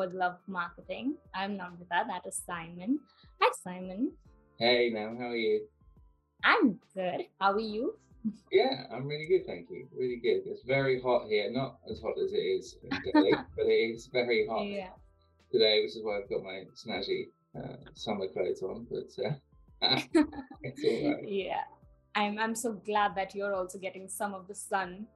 for love marketing. I'm Namrita, that is Simon. Hi, Simon. Hey, now, how are you? I'm good. How are you? Yeah, I'm really good, thank you. Really good. It's very hot here, not as hot as it is in Delhi, but it is very hot Yeah. today, which is why I've got my snazzy uh, summer clothes on. But uh, it's all right. Yeah. I'm I'm so glad that you're also getting some of the sun.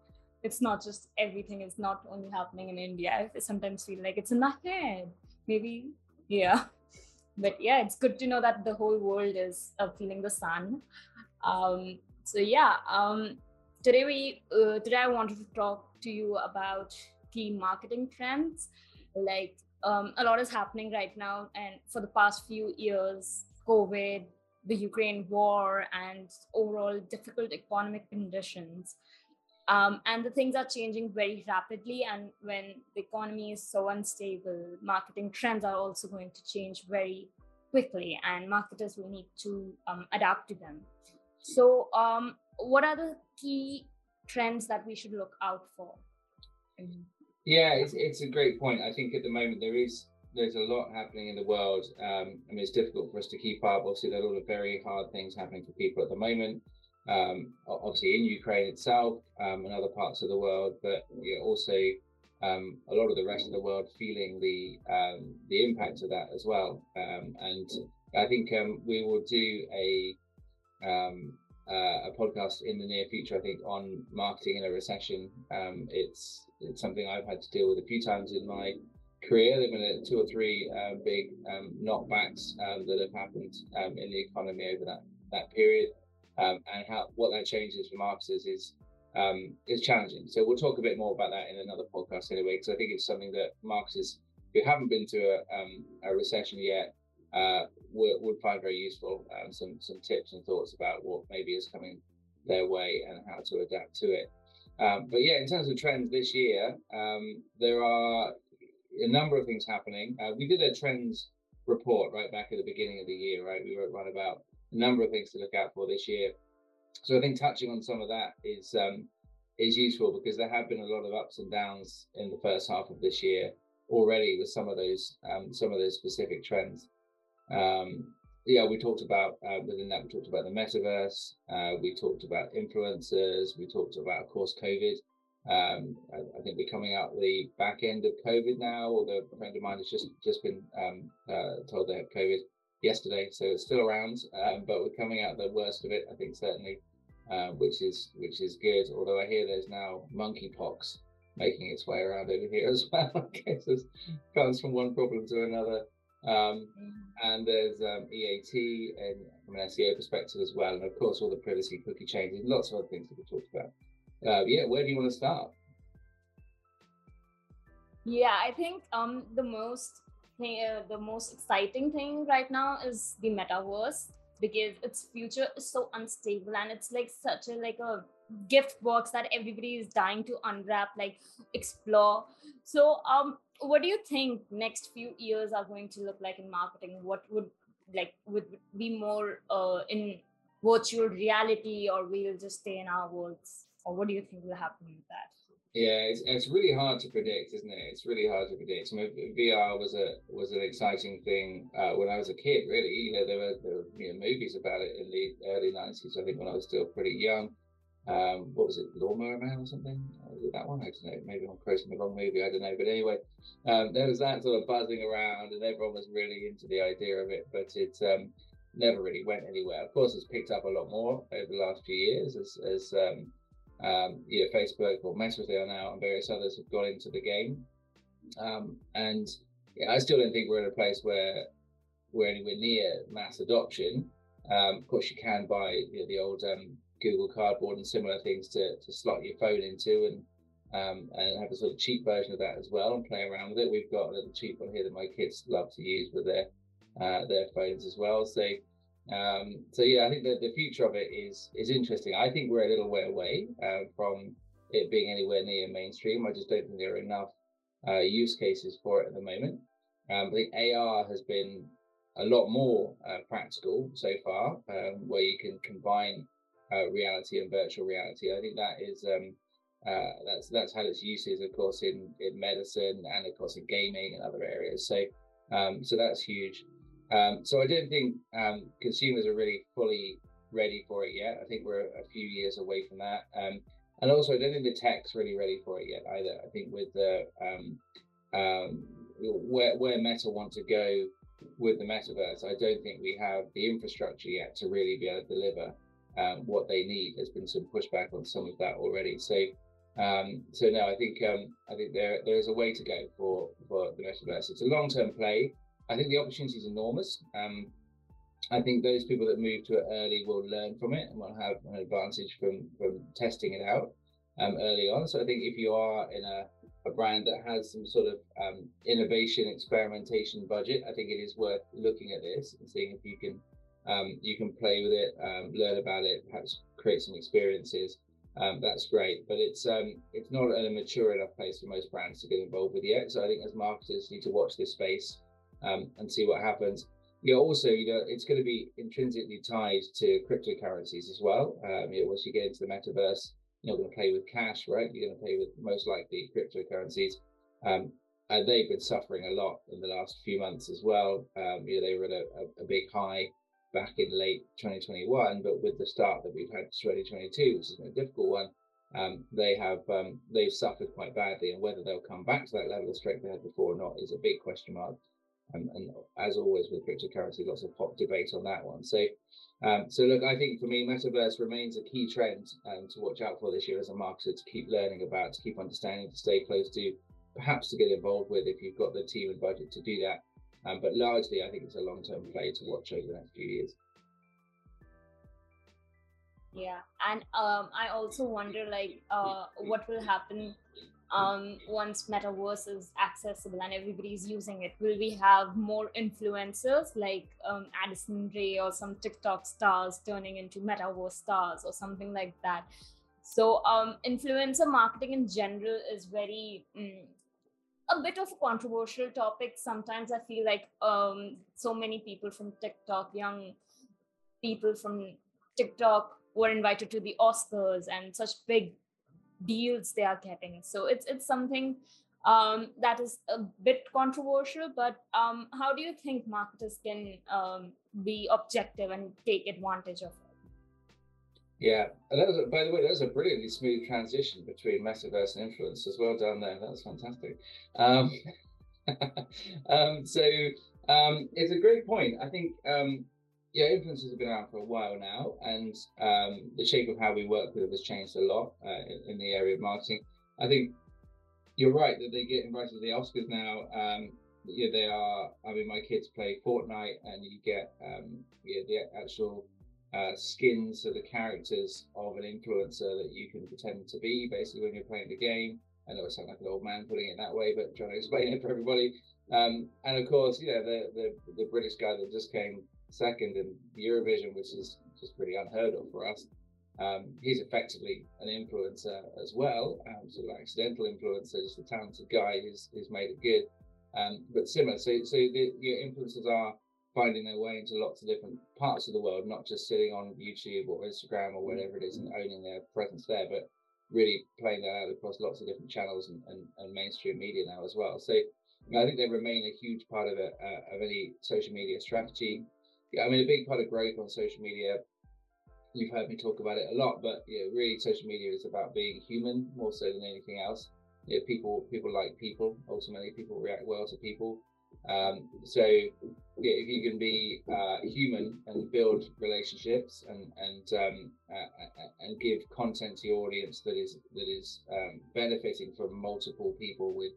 It's not just everything is not only happening in India. I sometimes feel like it's in my head. Maybe, yeah. But yeah, it's good to know that the whole world is uh, feeling the sun. Um, so yeah, um, today we uh, today I wanted to talk to you about key marketing trends. Like um, a lot is happening right now, and for the past few years, COVID, the Ukraine war, and overall difficult economic conditions. Um, and the things are changing very rapidly. And when the economy is so unstable, marketing trends are also going to change very quickly, and marketers will need to um, adapt to them. So, um, what are the key trends that we should look out for? Yeah, it's, it's a great point. I think at the moment there is there's a lot happening in the world. Um, I mean, it's difficult for us to keep up. Obviously, there are a lot of very hard things happening for people at the moment. Um, obviously, in Ukraine itself um, and other parts of the world, but yeah, also um, a lot of the rest of the world feeling the um, the impact of that as well. Um, and I think um, we will do a uh, a podcast in the near future. I think on marketing in a recession. It's it's something I've had to deal with a few times in my career. There've been two or three uh, big knockbacks that have happened in the economy over that that period, um, and how what that changes for marketers is um, is challenging. So we'll talk a bit more about that in another podcast anyway, because I think it's something that marketers who haven't been to a, um, a recession yet uh, would, would find very useful. Um, some some tips and thoughts about what maybe is coming their way and how to adapt to it. Um, but yeah, in terms of trends this year, um, there are a number of things happening. Uh, we did a trends report right back at the beginning of the year, right? We wrote one about a number of things to look out for this year. So I think touching on some of that is um, is useful because there have been a lot of ups and downs in the first half of this year already with some of those um, some of those specific trends. Um, yeah, we talked about uh, within that we talked about the metaverse. Uh, we talked about influencers. We talked about, of course, COVID. Um, I, I, think we're coming out the back end of COVID now. Although a friend of mine has just just been um, uh, told they have COVID yesterday, so it's still around. Um, but we're coming out the worst of it, I think certainly, uh, which is which is good. Although I hear there's now monkeypox making its way around over here as well. I guess it comes from one problem to another. Um, and there's um, EAT and from an SEO perspective as well, and of course all the privacy cookie changes, lots of other things that we talked about. Uh, yeah, where do you want to start? Yeah, I think um the most thing, uh, the most exciting thing right now is the metaverse because its future is so unstable and it's like such a like a gift box that everybody is dying to unwrap, like explore. So um what do you think next few years are going to look like in marketing? What would like would be more uh, in virtual reality or we'll just stay in our worlds? Or what do you think will happen with that? Yeah, it's, it's really hard to predict, isn't it? It's really hard to predict. I mean, VR was a was an exciting thing uh, when I was a kid. Really, you know, there were there were you know, movies about it in the early nineties. I think when I was still pretty young. Um, what was it, Lawnmower Man or something? Uh, that one? I don't know. Maybe I'm quoting the wrong movie. I don't know. But anyway, um, there was that sort of buzzing around, and everyone was really into the idea of it. But it um, never really went anywhere. Of course, it's picked up a lot more over the last few years as as um, you know, Facebook or Meta they are now, and various others have got into the game. Um, and yeah, I still don't think we're in a place where we're anywhere near mass adoption. Um, of course, you can buy you know, the old um, Google Cardboard and similar things to, to slot your phone into and um, and have a sort of cheap version of that as well and play around with it. We've got a little cheap one here that my kids love to use with their uh, their phones as well. So um, so yeah, I think that the future of it is is interesting. I think we're a little way away uh, from it being anywhere near mainstream. I just don't think there are enough uh, use cases for it at the moment. Um, I think AR has been a lot more uh, practical so far, um, where you can combine uh, reality and virtual reality. I think that is um, uh, that's that's had its uses, of course, in in medicine and of course in gaming and other areas. So um, so that's huge. Um, so I don't think um, consumers are really fully ready for it yet. I think we're a few years away from that. Um, and also, I don't think the tech's really ready for it yet either. I think with the um, um, where where Meta want to go with the metaverse, I don't think we have the infrastructure yet to really be able to deliver um, what they need. There's been some pushback on some of that already. So, um, so no, I think um, I think there there is a way to go for for the metaverse. It's a long term play. I think the opportunity is enormous. Um, I think those people that move to it early will learn from it and will have an advantage from from testing it out um, early on. So I think if you are in a, a brand that has some sort of um, innovation experimentation budget, I think it is worth looking at this and seeing if you can um, you can play with it, um, learn about it, perhaps create some experiences. Um, that's great, but it's um, it's not a mature enough place for most brands to get involved with yet. So I think as marketers need to watch this space and see what happens yeah, also, you know, it's going to be intrinsically tied to cryptocurrencies as well. Um, you know, once you get into the metaverse, you're not going to play with cash, right? You're going to play with most likely cryptocurrencies. Um, and they've been suffering a lot in the last few months as well. Um, you know, they were at a, a, big high back in late 2021, but with the start that we've had to 2022, which is a difficult one, um, they have um, they've suffered quite badly, and whether they'll come back to that level of strength they had before or not is a big question mark. And, and as always with cryptocurrency, lots of hot debate on that one. So, um, so look, I think for me, metaverse remains a key trend um, to watch out for this year as a marketer to keep learning about, to keep understanding, to stay close to, perhaps to get involved with if you've got the team and budget to do that. Um, but largely, I think it's a long-term play to watch over the next few years. Yeah, and um, I also wonder, like, uh, what will happen um, once metaverse is accessible and everybody's using it will we have more influencers like um, addison rae or some tiktok stars turning into metaverse stars or something like that? So um, influencer marketing in general is very mm, a bit of a controversial topic. Sometimes i feel like um, so many people from tiktok young people from tiktok were invited to the oscars and such big deals they are getting. So it's it's something um, that is a bit controversial. But um, how do you think marketers can um, be objective and take advantage of it? Yeah, and that was, by the way, that was a brilliantly smooth transition between metaverse and influence as well down there. That was fantastic. Um, um, so um, it's a great point. I think yeah, influencers have been around for a while now, and um, the shape of how we work with them has changed a lot uh, in, the area of marketing. I think you're right that they get invited to the Oscars now. Um, yeah, they are. I mean, my kids play Fortnite, and you get um, yeah, the actual uh, skins of the characters of an influencer that you can pretend to be, basically, when you're playing the game. I know it sounds like an old man putting it that way, but trying to explain it for everybody. Um, and of course, know, the, the the British guy that just came second in Eurovision, which is just pretty unheard of for us. Um, he's effectively an influencer as well, um, sort of accidental influencer, just a talented guy who's, who's made it good. Um, but similar, so so the your influencers are finding their way into lots of different parts of the world, not just sitting on YouTube or Instagram or whatever it is and owning their presence there, but really playing that out across lots of different channels and, and, and mainstream media now as well. So I think they remain a huge part of it, uh, of any social media strategy. Yeah, I mean, a big part of growth on social media, you've heard me talk about it a lot, but yeah, really social media is about being human more so than anything else. Yeah, people people like people. Ultimately, people react well to people. Um, so yeah, if you can be uh, human and build relationships and and um, uh, and give content to your audience that is that is um, benefiting from multiple people with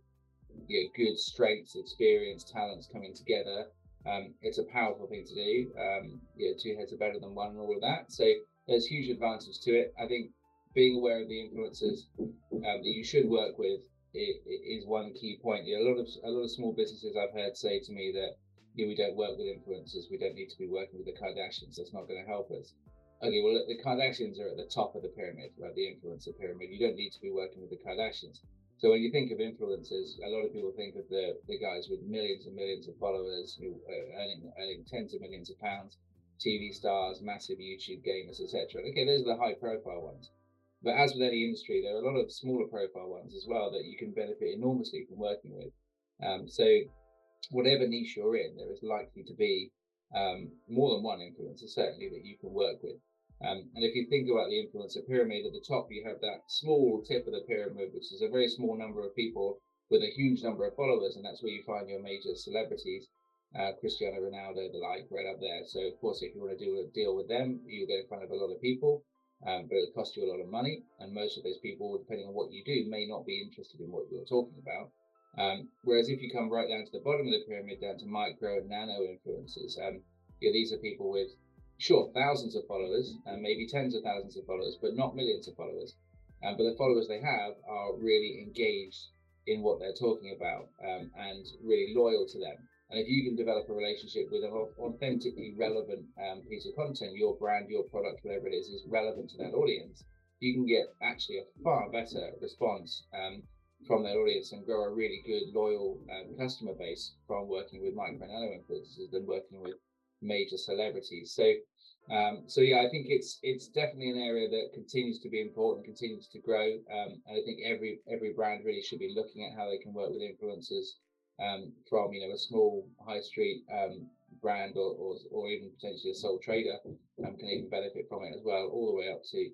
you know, good strengths, experience, talents coming together, um, it's a powerful thing to do. Um, yeah, two heads are better than one, and all of that. So there's huge advantages to it. I think being aware of the influencers um, that you should work with is one key point. Yeah, a lot of a lot of small businesses I've heard say to me that yeah, we don't work with influencers. We don't need to be working with the Kardashians. That's not going to help us. Okay, well, the Kardashians are at the top of the pyramid, right? The influencer pyramid. You don't need to be working with the Kardashians. So when you think of influencers, a lot of people think of the, the guys with millions and millions of followers who are earning, earning tens of millions of pounds, TV stars, massive YouTube gamers, etc. Okay, those are the high profile ones. but as with any industry, there are a lot of smaller profile ones as well that you can benefit enormously from working with. Um, so whatever niche you're in, there is likely to be um, more than one influencer certainly that you can work with. Um, and if you think about the influencer pyramid at the top, you have that small tip of the pyramid, which is a very small number of people with a huge number of followers, and that's where you find your major celebrities, uh, Cristiano Ronaldo, the like, right up there. So of course, if you want to do a deal with them, you get in front of a lot of people, um, but it costs you a lot of money, and most of those people, depending on what you do, may not be interested in what you're talking about. Um, whereas if you come right down to the bottom of the pyramid, down to micro and nano influencers, um, yeah, these are people with sure, thousands of followers and maybe tens of thousands of followers, but not millions of followers. Um, but the followers they have are really engaged in what they're talking about um, and really loyal to them. And if you can develop a relationship with an authentically relevant um, piece of content, your brand, your product, whatever it is, is relevant to that audience, you can get actually a far better response um, from that audience and grow a really good, loyal um, customer base from working with micro and nano influencers than working with major celebrities. So, um, so yeah, I think it's it's definitely an area that continues to be important, continues to grow, um, and I think every every brand really should be looking at how they can work with influencers um, from you know a small high street um, brand or, or, or even potentially a sole trader um, can even benefit from it as well, all the way up to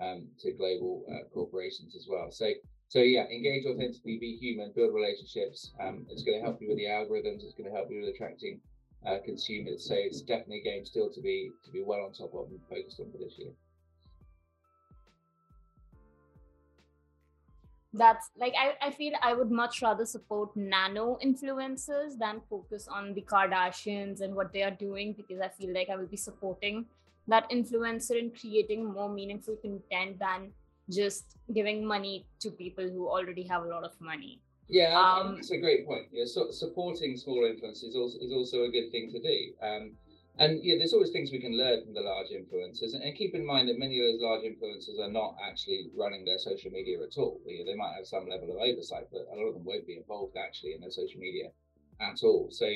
um, to global uh, corporations as well. So so yeah, engage authentically, be human, build relationships. it's going to help you with the algorithms. It's going to help you with attracting uh, consumers. So it's definitely a game still to be to be well on top of and focused on for this year. That's like I, I feel I would much rather support nano influencers than focus on the Kardashians and what they are doing because I feel like I will be supporting that influencer in creating more meaningful content than just giving money to people who already have a lot of money. Yeah, um, that's a great point. Yeah, so supporting small influencers is also, is also a good thing to do. Um, and yeah, there's always things we can learn from the large influencers. And, and, keep in mind that many of those large influencers are not actually running their social media at all. You they might have some level of oversight, but a lot of them won't be involved actually in their social media at all. So,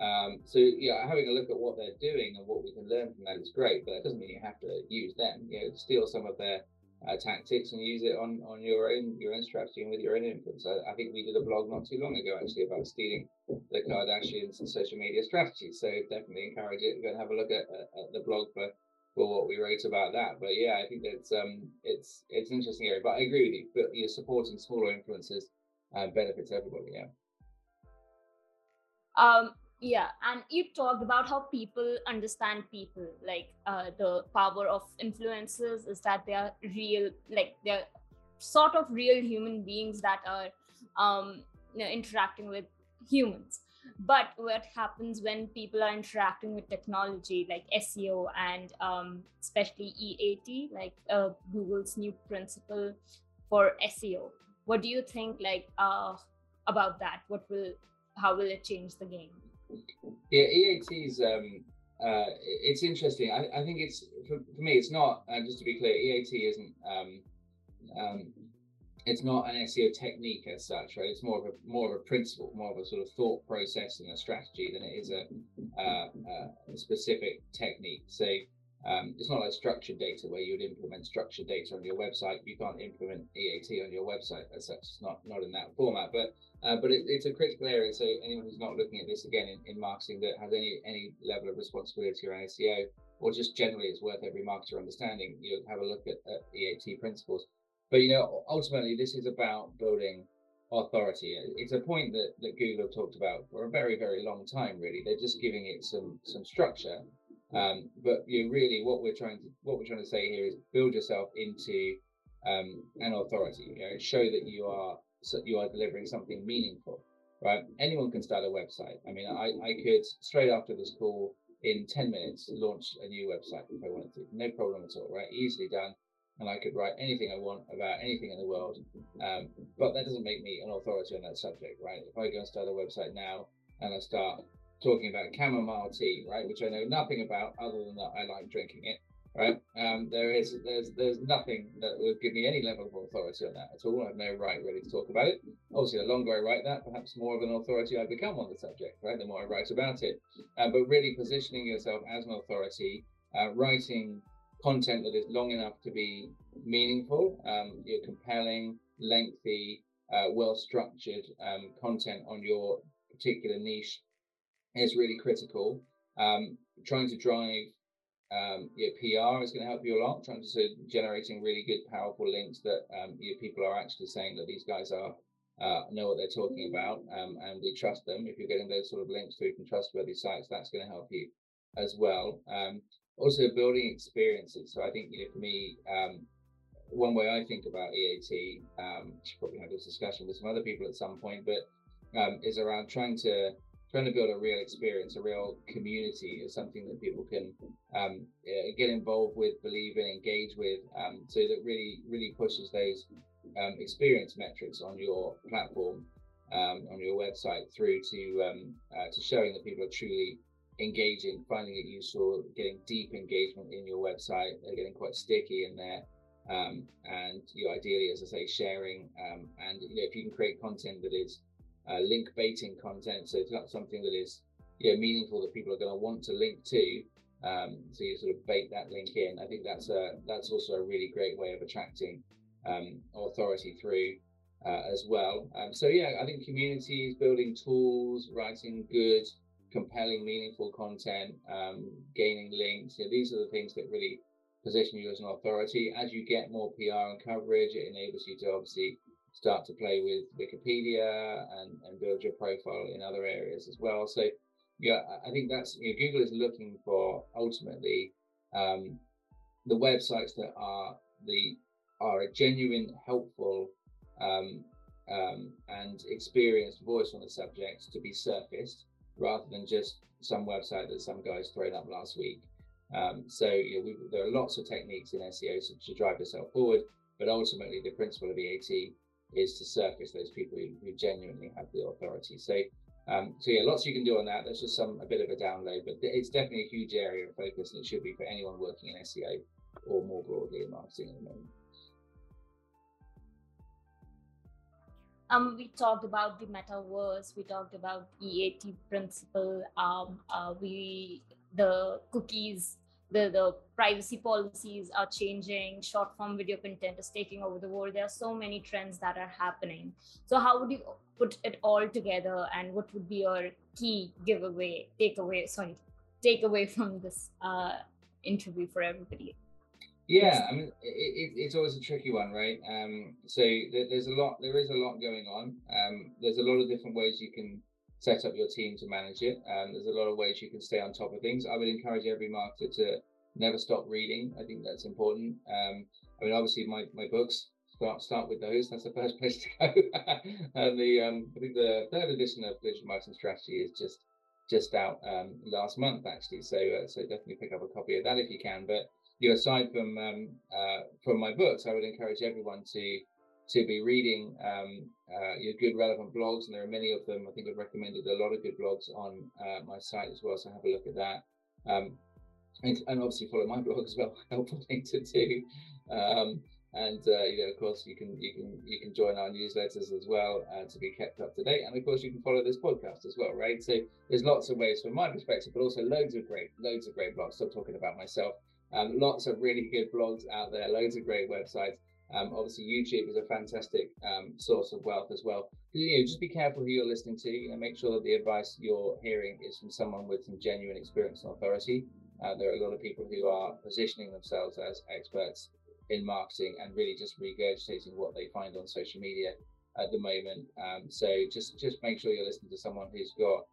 um, so yeah, having a look at what they're doing and what we can learn from that is great. But that doesn't mean you have to use them. You know, steal some of their uh, tactics and use it on on your own your own strategy and with your own influence. I, I, think we did a blog not too long ago actually about stealing the Kardashians social media strategy. So definitely encourage it. Go and have a look at, at, the blog for for what we wrote about that. But yeah, I think it's um it's it's an interesting area. But I agree with you. But you're supporting smaller influencers uh, benefits everybody. Yeah. Um, yeah and you talked about how people understand people like uh, the power of influencers is that they are real like they're sort of real human beings that are um, you know, interacting with humans. But what happens when people are interacting with technology like seo and um, especially eat like uh, google's new principle for seo what do you think like uh, about that? What will how will it change the game yeah, EAT's um, uh, it's interesting. I, I think it's for, for me. It's not uh, just to be clear. EAT isn't. Um, um, it's not an SEO technique as such, right? It's more of a more of a principle, more of a sort of thought process and a strategy than it is a, uh a specific technique. So um, it's not like structured data where you would implement structured data on your website. You can't implement EAT on your website as such. It's not not in that format. But uh, but it, it's a critical area. So anyone who's not looking at this again in, in marketing that has any any level of responsibility around SEO or just generally it's worth every marketer understanding, you have a look at, at EAT principles. But you know, ultimately this is about building authority. It's a point that, that Google have talked about for a very, very long time, really. They're just giving it some some structure. Um, but you know, really what we're trying to what we're trying to say here is build yourself into um, an authority. You know, show that you are so you are delivering something meaningful, right? Anyone can start a website. I mean, I, I could straight after this call in 10 minutes launch a new website if I wanted to, no problem at all, right? Easily done. And I could write anything I want about anything in the world. Um, but that doesn't make me an authority on that subject, right? If I go and start a website now and I start talking about chamomile tea, right, which I know nothing about other than that I like drinking it, right? Um, there is there's there's nothing that would give me any level of authority on that at all. I have no right really to talk about it. Obviously, the longer I write that, perhaps more of an authority I become on the subject, right? The more I write about it. Uh, but really positioning yourself as an authority, uh, writing content that is long enough to be meaningful, um, you're compelling, lengthy, uh, well structured um, content on your particular niche is really critical. Um, trying to drive um, your PR is going to help you a lot. Trying to so generating really good, powerful links that um, your people are actually saying that these guys are uh, know what they're talking about, um, and we trust them. If you're getting those sort of links through from trustworthy sites, that's going to help you as well. Um, also, building experiences. So I think you know, for me, um, one way I think about EAT, um, should probably have this discussion with some other people at some point, but um, is around trying to trying to build a real experience, a real community, is something that people can um, get involved with, believe in, engage with, um, so that really really pushes those um, experience metrics on your platform, um, on your website, through to um, uh, to showing that people are truly engaging, finding it useful, getting deep engagement in your website. They're getting quite sticky in there. Um, and you know, ideally, as I say, sharing and you know, if you can create content that is uh, link baiting content, so it's not something that is you know, meaningful that people are going to want to link to, um, so you sort of bait that link in. I think that's a that's also a really great way of attracting um, authority through uh, as well. Um, so yeah, I think communities, building tools, writing good, compelling, meaningful content, um, gaining links. You know, these are the things that really position you as an authority. As you get more PR and coverage, it enables you to obviously start to play with Wikipedia and, and build your profile in other areas as well. So, yeah, I think that's you know, Google is looking for ultimately um, the websites that are the are a genuine, helpful, um, um, and experienced voice on the subject to be surfaced rather than just some website that some guys thrown up last week. Um, so you know, we, there are lots of techniques in SEO to, to, drive yourself forward, but ultimately the principle of EAT is to surface those people who, who genuinely have the authority. So, um, so yeah, lots you can do on that. There's just some a bit of a download, but it's definitely a huge area of focus, and it should be for anyone working in SEO or more broadly in marketing at the moment. Um, we talked about the metaverse. We talked about EAT principle. Um, uh, we the cookies the, the privacy policies are changing short form video content is taking over the world. There are so many trends that are happening. So how would you put it all together and what would be your key giveaway takeaway sorry takeaway from this uh, interview for everybody? Yeah i mean it, it, it's always a tricky one right? Um, so there's a lot there is a lot going on. Um, there's a lot of different ways you can set up your team to manage it. Um, there's a lot of ways you can stay on top of things. I would encourage every marketer to never stop reading. I think that's important. Um, I mean, obviously, my, my books start start with those. That's the first place to go. and the um, I think the third edition of Digital Marketing Strategy is just just out um, last month actually. So uh, so definitely pick up a copy of that if you can. But you know, aside from um, uh, from my books, I would encourage everyone to to be reading um, uh, your good relevant blogs, and there are many of them. I think I've recommended a lot of good blogs on uh, my site as well, so have a look at that. Um, and, and, obviously follow my blog as well. Helpful thing to do. Um, and uh, you know, of course, you can you can you can join our newsletters as well uh, to be kept up to date. And of course, you can follow this podcast as well, right? So there's lots of ways from my perspective, but also loads of great loads of great blogs. Stop talking about myself. Um, lots of really good blogs out there. Loads of great websites. Um, obviously, YouTube is a fantastic um, source of wealth as well. You know, just be careful who you're listening to. You know, make sure that the advice you're hearing is from someone with some genuine experience and authority. Uh, there are a lot of people who are positioning themselves as experts in marketing and really just regurgitating what they find on social media at the moment. Um, so just just make sure you're listening to someone who's got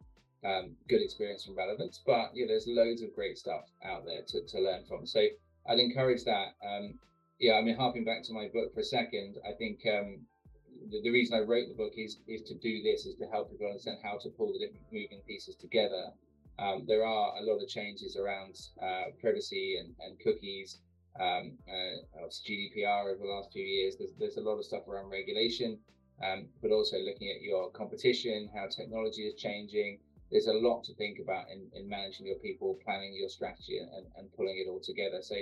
um, good experience and relevance. But there's loads of great stuff out there to, to learn from. So I'd encourage that. Um, yeah, I mean, harping back to my book for a second, I think um, the, the, reason I wrote the book is is to do this, is to help people understand how to pull the different moving pieces together. Um, there are a lot of changes around uh, privacy and, and cookies, um, uh, GDPR over the last few years. There's, there's a lot of stuff around regulation, um, but also looking at your competition, how technology is changing. There's a lot to think about in, in managing your people, planning your strategy, and, and pulling it all together. So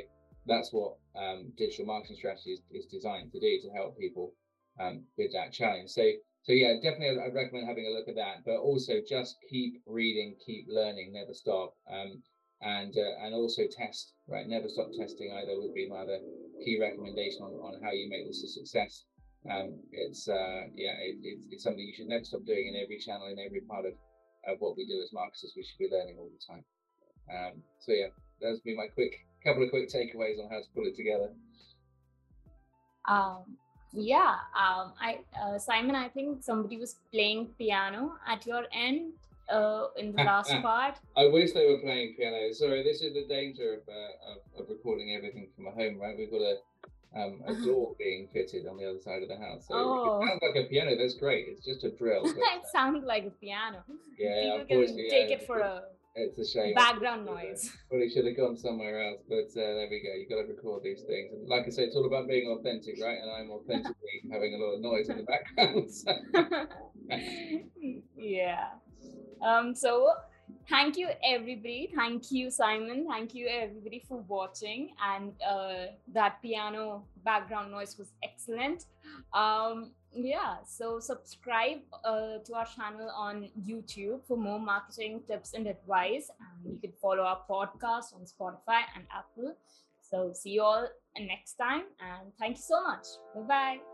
that's what um, digital marketing strategy is, is, designed to do to help people um, with that challenge. So, so yeah, definitely I'd recommend having a look at that, but also just keep reading, keep learning, never stop. Um, and uh, and also test right never stop testing either would be my other key recommendation on, on how you make this a success um, it's uh, yeah it, it's, it's something you should never stop doing in every channel in every part of, of what we do as marketers we should be learning all the time um, so yeah that's been my quick couple of quick takeaways on how to pull it together um, yeah um, i uh, simon i think somebody was playing piano at your end uh, in the last part. I wish they were playing piano. Sorry, this is the danger of, uh, of, of recording everything from a home, right? We've got a um, a door being fitted on the other side of the house. So oh. it sounds like a piano. That's great. It's just a drill. It sounds like a piano. Yeah, People can take it for a it's a shame. Background noise. Well, Probably should have gone somewhere else, but uh, there we go. You've got to record these things, and like I say, it's all about being authentic, right? And I'm authentically having a lot of noise in the background. So. yeah. Um, so thank you everybody thank you simon thank you everybody for watching and uh, that piano background noise was excellent um, yeah so subscribe uh, to our channel on youtube for more marketing tips and advice. And you can follow our podcast on spotify and apple. So see you all next time. And thank you so much. Bye bye